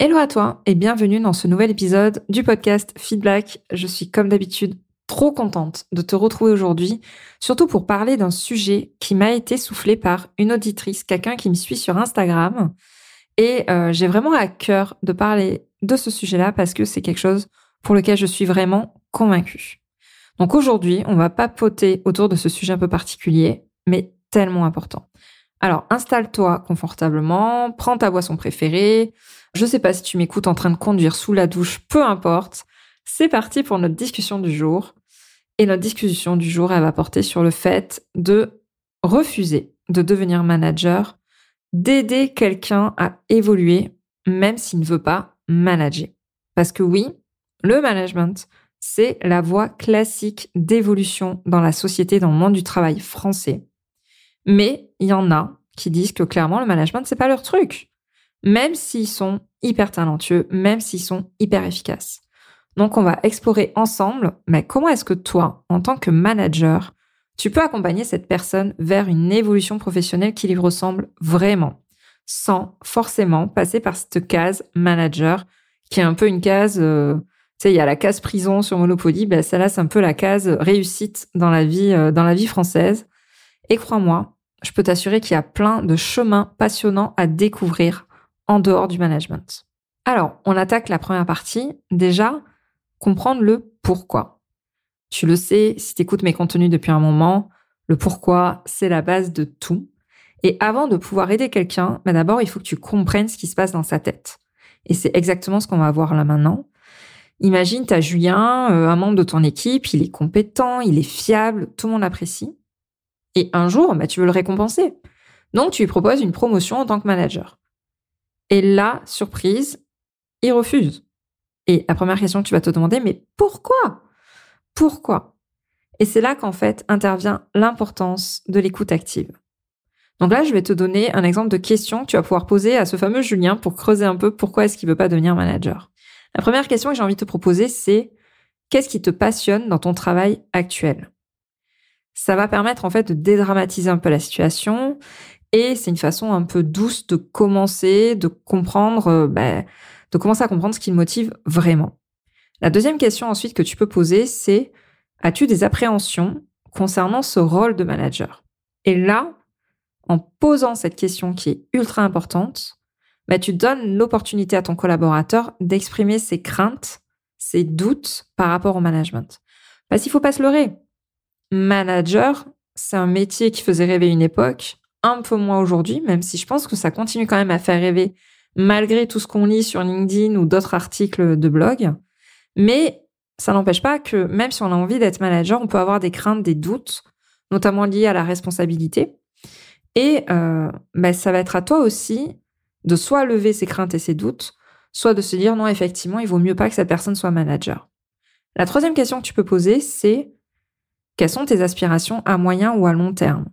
Hello à toi et bienvenue dans ce nouvel épisode du podcast Feedback. Je suis comme d'habitude trop contente de te retrouver aujourd'hui, surtout pour parler d'un sujet qui m'a été soufflé par une auditrice, quelqu'un qui me suit sur Instagram. Et euh, j'ai vraiment à cœur de parler de ce sujet-là parce que c'est quelque chose pour lequel je suis vraiment convaincue. Donc aujourd'hui, on va papoter autour de ce sujet un peu particulier, mais tellement important. Alors installe-toi confortablement, prends ta boisson préférée, je sais pas si tu m'écoutes en train de conduire sous la douche, peu importe. C'est parti pour notre discussion du jour. Et notre discussion du jour, elle va porter sur le fait de refuser de devenir manager, d'aider quelqu'un à évoluer, même s'il ne veut pas manager. Parce que oui, le management, c'est la voie classique d'évolution dans la société, dans le monde du travail français. Mais il y en a qui disent que clairement, le management, c'est pas leur truc même s'ils sont hyper talentueux, même s'ils sont hyper efficaces. Donc on va explorer ensemble, mais comment est-ce que toi, en tant que manager, tu peux accompagner cette personne vers une évolution professionnelle qui lui ressemble vraiment, sans forcément passer par cette case manager, qui est un peu une case, euh, tu sais, il y a la case prison sur Monopoly, ben celle-là c'est un peu la case réussite dans la vie, euh, dans la vie française. Et crois-moi, je peux t'assurer qu'il y a plein de chemins passionnants à découvrir en dehors du management. Alors, on attaque la première partie. Déjà, comprendre le pourquoi. Tu le sais, si tu écoutes mes contenus depuis un moment, le pourquoi, c'est la base de tout. Et avant de pouvoir aider quelqu'un, bah d'abord, il faut que tu comprennes ce qui se passe dans sa tête. Et c'est exactement ce qu'on va voir là maintenant. Imagine, tu as Julien, euh, un membre de ton équipe, il est compétent, il est fiable, tout le monde l'apprécie. Et un jour, bah, tu veux le récompenser. Donc, tu lui proposes une promotion en tant que manager. Et là, surprise, il refuse. Et la première question que tu vas te demander, mais pourquoi? Pourquoi? Et c'est là qu'en fait intervient l'importance de l'écoute active. Donc là, je vais te donner un exemple de question que tu vas pouvoir poser à ce fameux Julien pour creuser un peu pourquoi est-ce qu'il veut pas devenir manager. La première question que j'ai envie de te proposer, c'est qu'est-ce qui te passionne dans ton travail actuel? Ça va permettre en fait de dédramatiser un peu la situation et c'est une façon un peu douce de commencer, de comprendre, euh, ben, de commencer à comprendre ce qui le motive vraiment. La deuxième question ensuite que tu peux poser, c'est as-tu des appréhensions concernant ce rôle de manager? Et là, en posant cette question qui est ultra importante, ben, tu donnes l'opportunité à ton collaborateur d'exprimer ses craintes, ses doutes par rapport au management. Parce qu'il faut pas se leurrer. Manager, c'est un métier qui faisait rêver une époque un peu moins aujourd'hui, même si je pense que ça continue quand même à faire rêver malgré tout ce qu'on lit sur LinkedIn ou d'autres articles de blog. Mais ça n'empêche pas que même si on a envie d'être manager, on peut avoir des craintes, des doutes, notamment liés à la responsabilité. Et euh, bah, ça va être à toi aussi de soit lever ses craintes et ses doutes, soit de se dire non, effectivement, il vaut mieux pas que cette personne soit manager. La troisième question que tu peux poser, c'est quelles sont tes aspirations à moyen ou à long terme?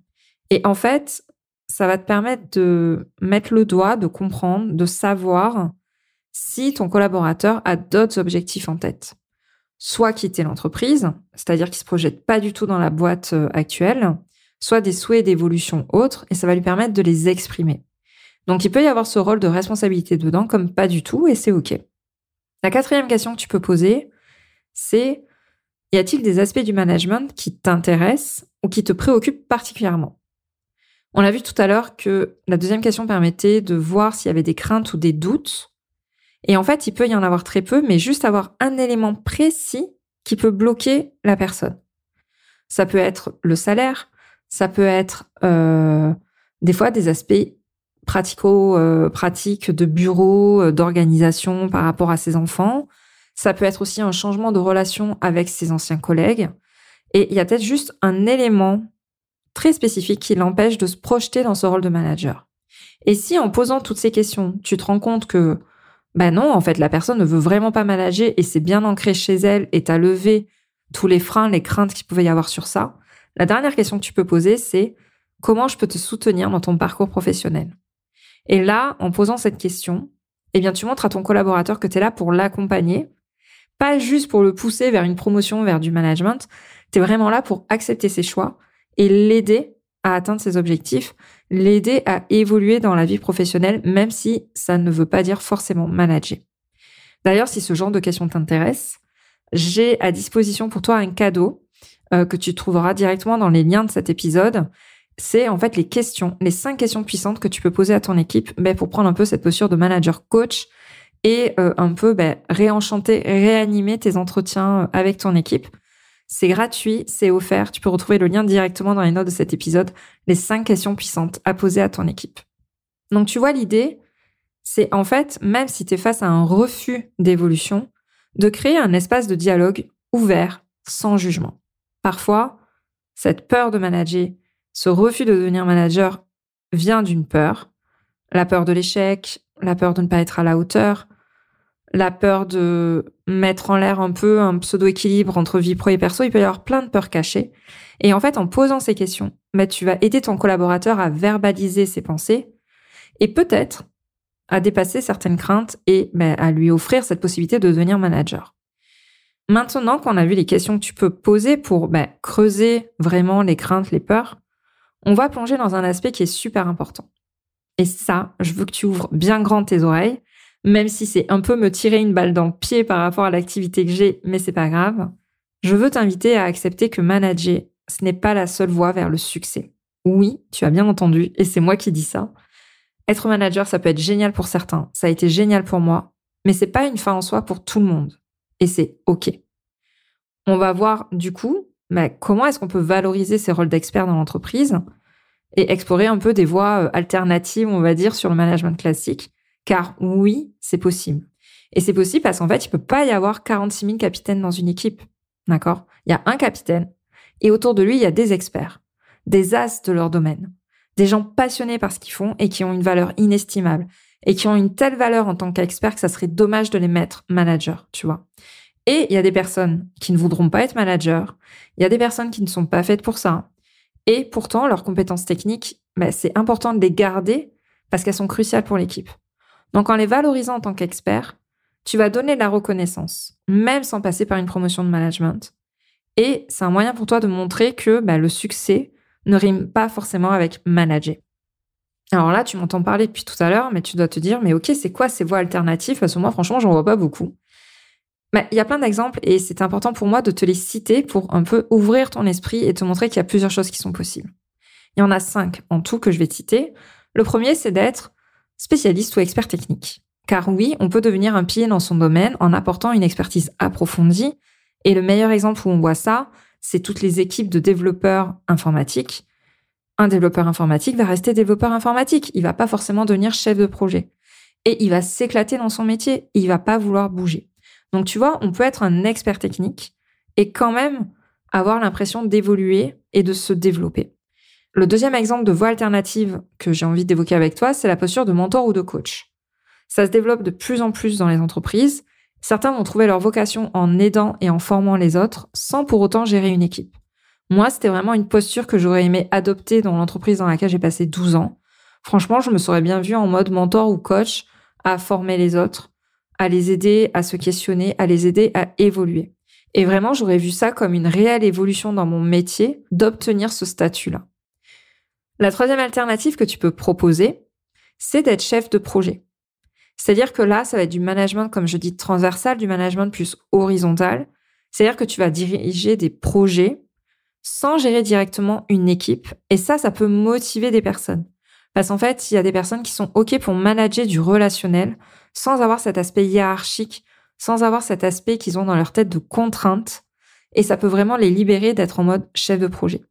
Et en fait, ça va te permettre de mettre le doigt, de comprendre, de savoir si ton collaborateur a d'autres objectifs en tête. Soit quitter l'entreprise, c'est-à-dire qu'il se projette pas du tout dans la boîte euh, actuelle, soit des souhaits d'évolution autres, et ça va lui permettre de les exprimer. Donc il peut y avoir ce rôle de responsabilité dedans, comme pas du tout, et c'est OK. La quatrième question que tu peux poser, c'est y a-t-il des aspects du management qui t'intéressent ou qui te préoccupent particulièrement? On a vu tout à l'heure que la deuxième question permettait de voir s'il y avait des craintes ou des doutes. Et en fait, il peut y en avoir très peu, mais juste avoir un élément précis qui peut bloquer la personne. Ça peut être le salaire, ça peut être euh, des fois des aspects euh, de bureau, euh, d'organisation par rapport à ses enfants. Ça peut être aussi un changement de relation avec ses anciens collègues. Et il y a peut-être juste un élément très spécifique qui l'empêche de se projeter dans ce rôle de manager. Et si en posant toutes ces questions, tu te rends compte que Ben non, en fait, la personne ne veut vraiment pas manager et c'est bien ancré chez elle et t'as levé tous les freins, les craintes qu'il pouvait y avoir sur ça. La dernière question que tu peux poser, c'est comment je peux te soutenir dans ton parcours professionnel? Et là, en posant cette question, eh bien, tu montres à ton collaborateur que tu es là pour l'accompagner, pas juste pour le pousser vers une promotion, vers du management. Tu es vraiment là pour accepter ses choix et l'aider à atteindre ses objectifs, l'aider à évoluer dans la vie professionnelle, même si ça ne veut pas dire forcément manager. D'ailleurs, si ce genre de questions t'intéresse, j'ai à disposition pour toi un cadeau euh, que tu trouveras directement dans les liens de cet épisode. C'est en fait les questions, les cinq questions puissantes que tu peux poser à ton équipe ben, pour prendre un peu cette posture de manager coach et euh, un peu ben, réenchanter, réanimer tes entretiens avec ton équipe c'est gratuit, c'est offert. Tu peux retrouver le lien directement dans les notes de cet épisode, les cinq questions puissantes à poser à ton équipe. Donc tu vois l'idée, c'est en fait, même si tu es face à un refus d'évolution, de créer un espace de dialogue ouvert, sans jugement. Parfois, cette peur de manager, ce refus de devenir manager vient d'une peur, la peur de l'échec, la peur de ne pas être à la hauteur, la peur de mettre en l'air un peu un pseudo-équilibre entre vie pro et perso, il peut y avoir plein de peurs cachées. Et en fait, en posant ces questions, bah, tu vas aider ton collaborateur à verbaliser ses pensées et peut-être à dépasser certaines craintes et bah, à lui offrir cette possibilité de devenir manager. Maintenant qu'on a vu les questions que tu peux poser pour bah, creuser vraiment les craintes, les peurs, on va plonger dans un aspect qui est super important. Et ça, je veux que tu ouvres bien grand tes oreilles même si c'est un peu me tirer une balle dans le pied par rapport à l'activité que j'ai, mais c'est pas grave. Je veux t'inviter à accepter que manager, ce n'est pas la seule voie vers le succès. Oui, tu as bien entendu, et c'est moi qui dis ça. Être manager, ça peut être génial pour certains, ça a été génial pour moi, mais c'est pas une fin en soi pour tout le monde. Et c'est OK. On va voir du coup, mais comment est-ce qu'on peut valoriser ces rôles d'expert dans l'entreprise et explorer un peu des voies euh, alternatives, on va dire, sur le management classique car oui, c'est possible. Et c'est possible parce qu'en fait, il peut pas y avoir 46 000 capitaines dans une équipe. D'accord? Il y a un capitaine et autour de lui, il y a des experts, des as de leur domaine, des gens passionnés par ce qu'ils font et qui ont une valeur inestimable et qui ont une telle valeur en tant qu'experts que ça serait dommage de les mettre manager, tu vois. Et il y a des personnes qui ne voudront pas être managers, il y a des personnes qui ne sont pas faites pour ça. Et pourtant, leurs compétences techniques, bah, c'est important de les garder parce qu'elles sont cruciales pour l'équipe. Donc en les valorisant en tant qu'expert, tu vas donner de la reconnaissance, même sans passer par une promotion de management. Et c'est un moyen pour toi de montrer que bah, le succès ne rime pas forcément avec manager. Alors là, tu m'entends parler depuis tout à l'heure, mais tu dois te dire, mais ok, c'est quoi ces voies alternatives? Parce que moi, franchement, j'en vois pas beaucoup. Mais il y a plein d'exemples et c'est important pour moi de te les citer pour un peu ouvrir ton esprit et te montrer qu'il y a plusieurs choses qui sont possibles. Il y en a cinq en tout que je vais te citer. Le premier, c'est d'être spécialiste ou expert technique. Car oui, on peut devenir un pied dans son domaine en apportant une expertise approfondie. Et le meilleur exemple où on voit ça, c'est toutes les équipes de développeurs informatiques. Un développeur informatique va rester développeur informatique. Il va pas forcément devenir chef de projet. Et il va s'éclater dans son métier. Il va pas vouloir bouger. Donc tu vois, on peut être un expert technique et quand même avoir l'impression d'évoluer et de se développer. Le deuxième exemple de voie alternative que j'ai envie d'évoquer avec toi, c'est la posture de mentor ou de coach. Ça se développe de plus en plus dans les entreprises. Certains vont trouver leur vocation en aidant et en formant les autres sans pour autant gérer une équipe. Moi, c'était vraiment une posture que j'aurais aimé adopter dans l'entreprise dans laquelle j'ai passé 12 ans. Franchement, je me serais bien vue en mode mentor ou coach à former les autres, à les aider à se questionner, à les aider à évoluer. Et vraiment, j'aurais vu ça comme une réelle évolution dans mon métier d'obtenir ce statut-là. La troisième alternative que tu peux proposer, c'est d'être chef de projet. C'est-à-dire que là, ça va être du management, comme je dis, transversal, du management plus horizontal. C'est-à-dire que tu vas diriger des projets sans gérer directement une équipe. Et ça, ça peut motiver des personnes. Parce qu'en fait, il y a des personnes qui sont OK pour manager du relationnel sans avoir cet aspect hiérarchique, sans avoir cet aspect qu'ils ont dans leur tête de contrainte. Et ça peut vraiment les libérer d'être en mode chef de projet.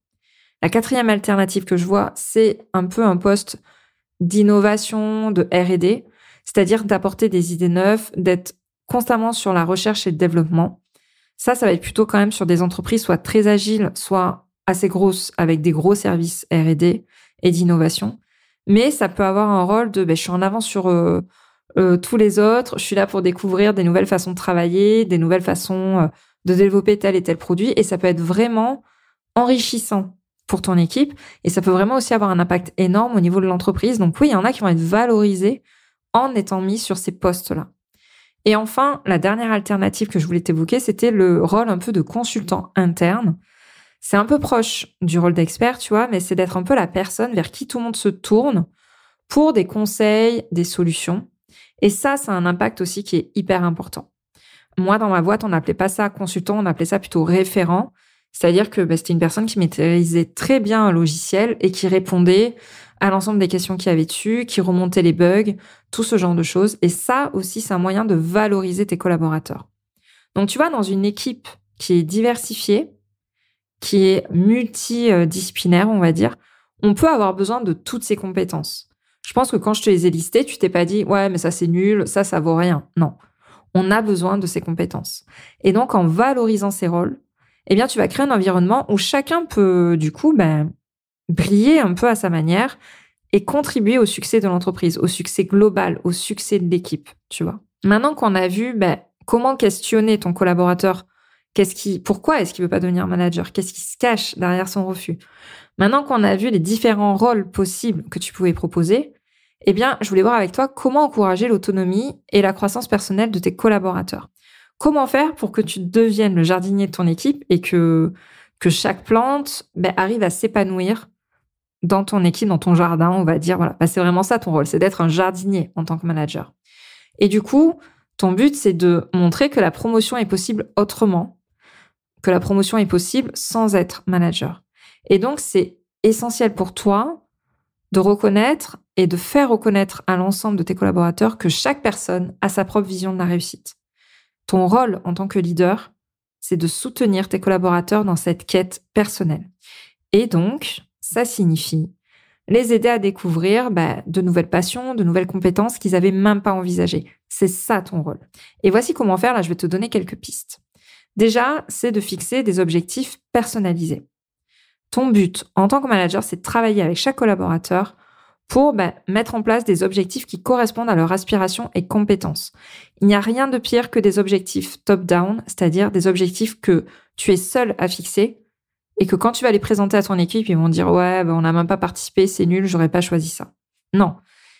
La quatrième alternative que je vois, c'est un peu un poste d'innovation, de R&D, c'est-à-dire d'apporter des idées neuves, d'être constamment sur la recherche et le développement. Ça, ça va être plutôt quand même sur des entreprises soit très agiles, soit assez grosses avec des gros services R&D et d'innovation. Mais ça peut avoir un rôle de, ben, je suis en avance sur euh, euh, tous les autres. Je suis là pour découvrir des nouvelles façons de travailler, des nouvelles façons euh, de développer tel et tel produit. Et ça peut être vraiment enrichissant pour ton équipe. Et ça peut vraiment aussi avoir un impact énorme au niveau de l'entreprise. Donc oui, il y en a qui vont être valorisés en étant mis sur ces postes-là. Et enfin, la dernière alternative que je voulais t'évoquer, c'était le rôle un peu de consultant interne. C'est un peu proche du rôle d'expert, tu vois, mais c'est d'être un peu la personne vers qui tout le monde se tourne pour des conseils, des solutions. Et ça, ça a un impact aussi qui est hyper important. Moi, dans ma boîte, on n'appelait pas ça consultant, on appelait ça plutôt référent. C'est-à-dire que bah, c'était une personne qui maîtrisait très bien un logiciel et qui répondait à l'ensemble des questions qu'il y avait dessus, qui remontait les bugs, tout ce genre de choses. Et ça aussi, c'est un moyen de valoriser tes collaborateurs. Donc, tu vois, dans une équipe qui est diversifiée, qui est multidisciplinaire, on va dire, on peut avoir besoin de toutes ces compétences. Je pense que quand je te les ai listées, tu t'es pas dit, ouais, mais ça c'est nul, ça, ça vaut rien. Non. On a besoin de ces compétences. Et donc, en valorisant ces rôles, eh bien, tu vas créer un environnement où chacun peut, du coup, ben, briller un peu à sa manière et contribuer au succès de l'entreprise, au succès global, au succès de l'équipe, tu vois. Maintenant qu'on a vu ben, comment questionner ton collaborateur, qu'est-ce qui, pourquoi est-ce qu'il veut pas devenir manager, qu'est-ce qui se cache derrière son refus? Maintenant qu'on a vu les différents rôles possibles que tu pouvais proposer, eh bien, je voulais voir avec toi comment encourager l'autonomie et la croissance personnelle de tes collaborateurs. Comment faire pour que tu deviennes le jardinier de ton équipe et que que chaque plante ben, arrive à s'épanouir dans ton équipe, dans ton jardin, on va dire. Voilà, bah, c'est vraiment ça ton rôle, c'est d'être un jardinier en tant que manager. Et du coup, ton but, c'est de montrer que la promotion est possible autrement, que la promotion est possible sans être manager. Et donc, c'est essentiel pour toi de reconnaître et de faire reconnaître à l'ensemble de tes collaborateurs que chaque personne a sa propre vision de la réussite. Ton rôle en tant que leader, c'est de soutenir tes collaborateurs dans cette quête personnelle. Et donc, ça signifie les aider à découvrir bah, de nouvelles passions, de nouvelles compétences qu'ils avaient même pas envisagées. C'est ça ton rôle. Et voici comment faire. Là, je vais te donner quelques pistes. Déjà, c'est de fixer des objectifs personnalisés. Ton but en tant que manager, c'est de travailler avec chaque collaborateur pour bah, mettre en place des objectifs qui correspondent à leur aspiration et compétences. Il n'y a rien de pire que des objectifs top-down, c'est-à-dire des objectifs que tu es seul à fixer et que quand tu vas les présenter à ton équipe, ils vont dire ouais, bah, on n'a même pas participé, c'est nul, j'aurais pas choisi ça. Non,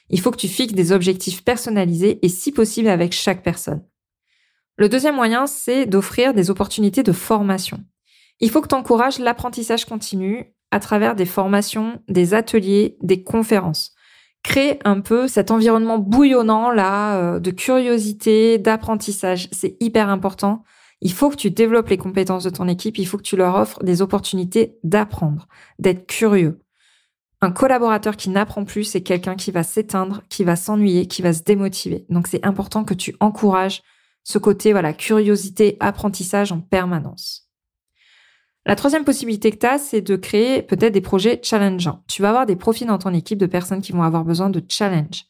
il faut que tu fixes des objectifs personnalisés et si possible avec chaque personne. Le deuxième moyen, c'est d'offrir des opportunités de formation. Il faut que tu encourages l'apprentissage continu à travers des formations, des ateliers, des conférences. Crée un peu cet environnement bouillonnant là euh, de curiosité, d'apprentissage. C'est hyper important il faut que tu développes les compétences de ton équipe, il faut que tu leur offres des opportunités d'apprendre, d'être curieux. Un collaborateur qui n'apprend plus, c'est quelqu'un qui va s'éteindre, qui va s'ennuyer, qui va se démotiver. Donc c'est important que tu encourages ce côté voilà, curiosité, apprentissage en permanence. La troisième possibilité que tu as, c'est de créer peut-être des projets challengeants. Tu vas avoir des profils dans ton équipe de personnes qui vont avoir besoin de challenge.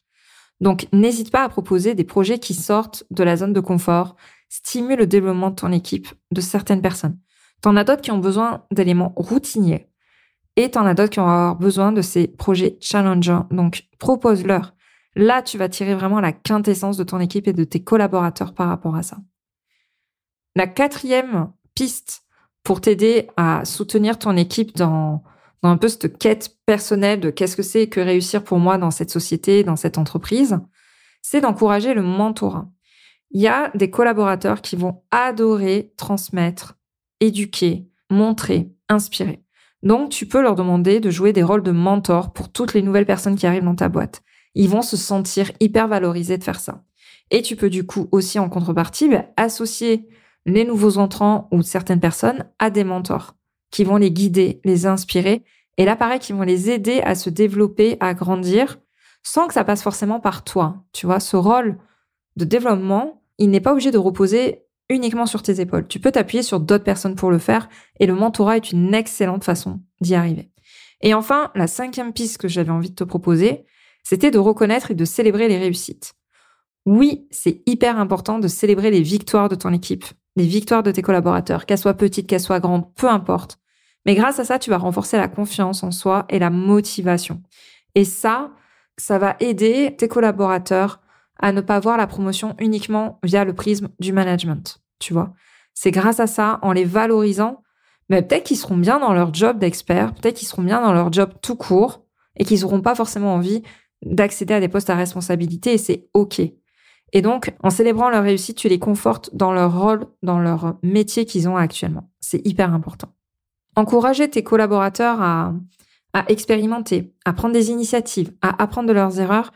Donc, n'hésite pas à proposer des projets qui sortent de la zone de confort, stimule le développement de ton équipe, de certaines personnes. T'en as d'autres qui ont besoin d'éléments routiniers et t'en as d'autres qui vont avoir besoin de ces projets challengeants. Donc, propose-leur. Là, tu vas tirer vraiment la quintessence de ton équipe et de tes collaborateurs par rapport à ça. La quatrième piste pour t'aider à soutenir ton équipe dans, un peu cette quête personnelle de qu'est-ce que c'est que réussir pour moi dans cette société, dans cette entreprise, c'est d'encourager le mentorat il y a des collaborateurs qui vont adorer transmettre, éduquer, montrer, inspirer. Donc, tu peux leur demander de jouer des rôles de mentor pour toutes les nouvelles personnes qui arrivent dans ta boîte. Ils vont se sentir hyper valorisés de faire ça. Et tu peux du coup aussi en contrepartie bah, associer les nouveaux entrants ou certaines personnes à des mentors qui vont les guider, les inspirer. Et là, pareil, qui vont les aider à se développer, à grandir, sans que ça passe forcément par toi. Tu vois, ce rôle de développement, il n'est pas obligé de reposer uniquement sur tes épaules. Tu peux t'appuyer sur d'autres personnes pour le faire et le mentorat est une excellente façon d'y arriver. Et enfin, la cinquième piste que j'avais envie de te proposer, c'était de reconnaître et de célébrer les réussites. Oui, c'est hyper important de célébrer les victoires de ton équipe, les victoires de tes collaborateurs, qu'elles soient petites, qu'elles soient grandes, peu importe. Mais grâce à ça, tu vas renforcer la confiance en soi et la motivation. Et ça, ça va aider tes collaborateurs à ne pas voir la promotion uniquement via le prisme du management, tu vois. C'est grâce à ça, en les valorisant, mais peut-être qu'ils seront bien dans leur job d'expert, peut-être qu'ils seront bien dans leur job tout court et qu'ils n'auront pas forcément envie d'accéder à des postes à responsabilité et c'est OK. Et donc, en célébrant leur réussite, tu les confortes dans leur rôle, dans leur métier qu'ils ont actuellement. C'est hyper important. Encourager tes collaborateurs à, à expérimenter, à prendre des initiatives, à apprendre de leurs erreurs.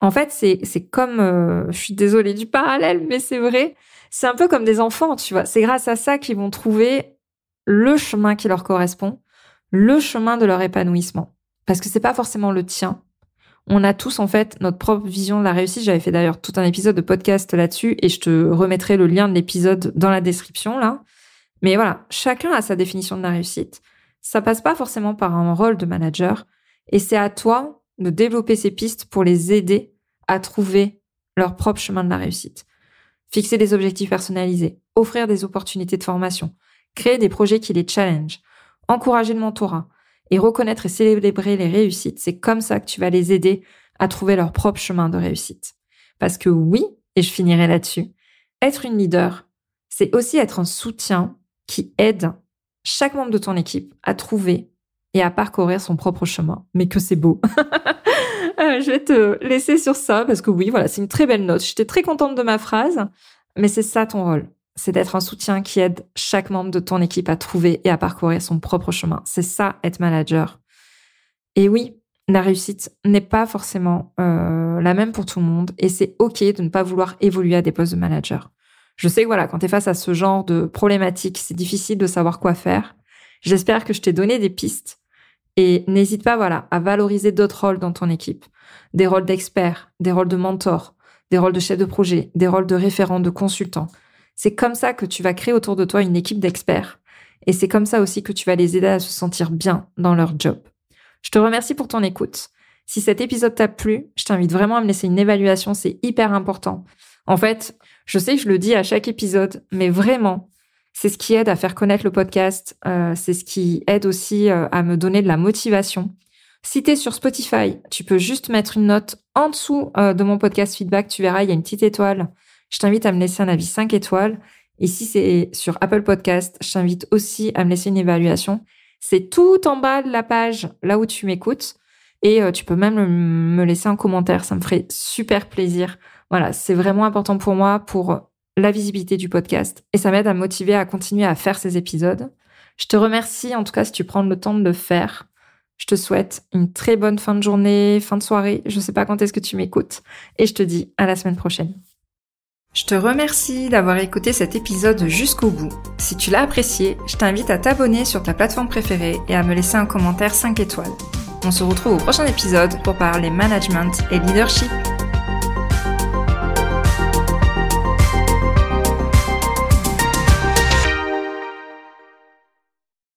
En fait, c'est, comme, euh, je suis désolée du parallèle, mais c'est vrai. C'est un peu comme des enfants, tu vois. C'est grâce à ça qu'ils vont trouver le chemin qui leur correspond, le chemin de leur épanouissement. Parce que c'est pas forcément le tien. On a tous, en fait, notre propre vision de la réussite. J'avais fait d'ailleurs tout un épisode de podcast là-dessus et je te remettrai le lien de l'épisode dans la description, là. Mais voilà, chacun a sa définition de la réussite. Ça passe pas forcément par un rôle de manager et c'est à toi de développer ces pistes pour les aider à trouver leur propre chemin de la réussite. Fixer des objectifs personnalisés, offrir des opportunités de formation, créer des projets qui les challenge, encourager le mentorat et reconnaître et célébrer les réussites. C'est comme ça que tu vas les aider à trouver leur propre chemin de réussite. Parce que oui, et je finirai là-dessus, être une leader, c'est aussi être un soutien qui aide chaque membre de ton équipe à trouver et à parcourir son propre chemin. Mais que c'est beau. Euh, je vais te laisser sur ça parce que oui, voilà, c'est une très belle note. J'étais très contente de ma phrase, mais c'est ça ton rôle. C'est d'être un soutien qui aide chaque membre de ton équipe à trouver et à parcourir son propre chemin. C'est ça, être manager. Et oui, la réussite n'est pas forcément euh, la même pour tout le monde et c'est OK de ne pas vouloir évoluer à des postes de manager. Je sais que voilà, quand tu es face à ce genre de problématique, c'est difficile de savoir quoi faire. J'espère que je t'ai donné des pistes et n'hésite pas voilà à valoriser d'autres rôles dans ton équipe, des rôles d'expert, des rôles de mentor, des rôles de chef de projet, des rôles de référent, de consultant. C'est comme ça que tu vas créer autour de toi une équipe d'experts et c'est comme ça aussi que tu vas les aider à se sentir bien dans leur job. Je te remercie pour ton écoute. Si cet épisode t'a plu, je t'invite vraiment à me laisser une évaluation, c'est hyper important. En fait, je sais que je le dis à chaque épisode, mais vraiment, c'est ce qui aide à faire connaître le podcast. Euh, c'est ce qui aide aussi euh, à me donner de la motivation. Si tu es sur Spotify, tu peux juste mettre une note en dessous euh, de mon podcast feedback. Tu verras, il y a une petite étoile. Je t'invite à me laisser un avis 5 étoiles. Et si c'est sur Apple Podcast, je t'invite aussi à me laisser une évaluation. C'est tout en bas de la page, là où tu m'écoutes. Et tu peux même me laisser un commentaire. Ça me ferait super plaisir voilà, c'est vraiment important pour moi pour la visibilité du podcast et ça m'aide à me motiver à continuer à faire ces épisodes. Je te remercie en tout cas si tu prends le temps de le faire. Je te souhaite une très bonne fin de journée, fin de soirée. Je ne sais pas quand est-ce que tu m'écoutes et je te dis à la semaine prochaine. Je te remercie d'avoir écouté cet épisode jusqu'au bout. Si tu l'as apprécié, je t'invite à t'abonner sur ta plateforme préférée et à me laisser un commentaire 5 étoiles. On se retrouve au prochain épisode pour parler management et leadership.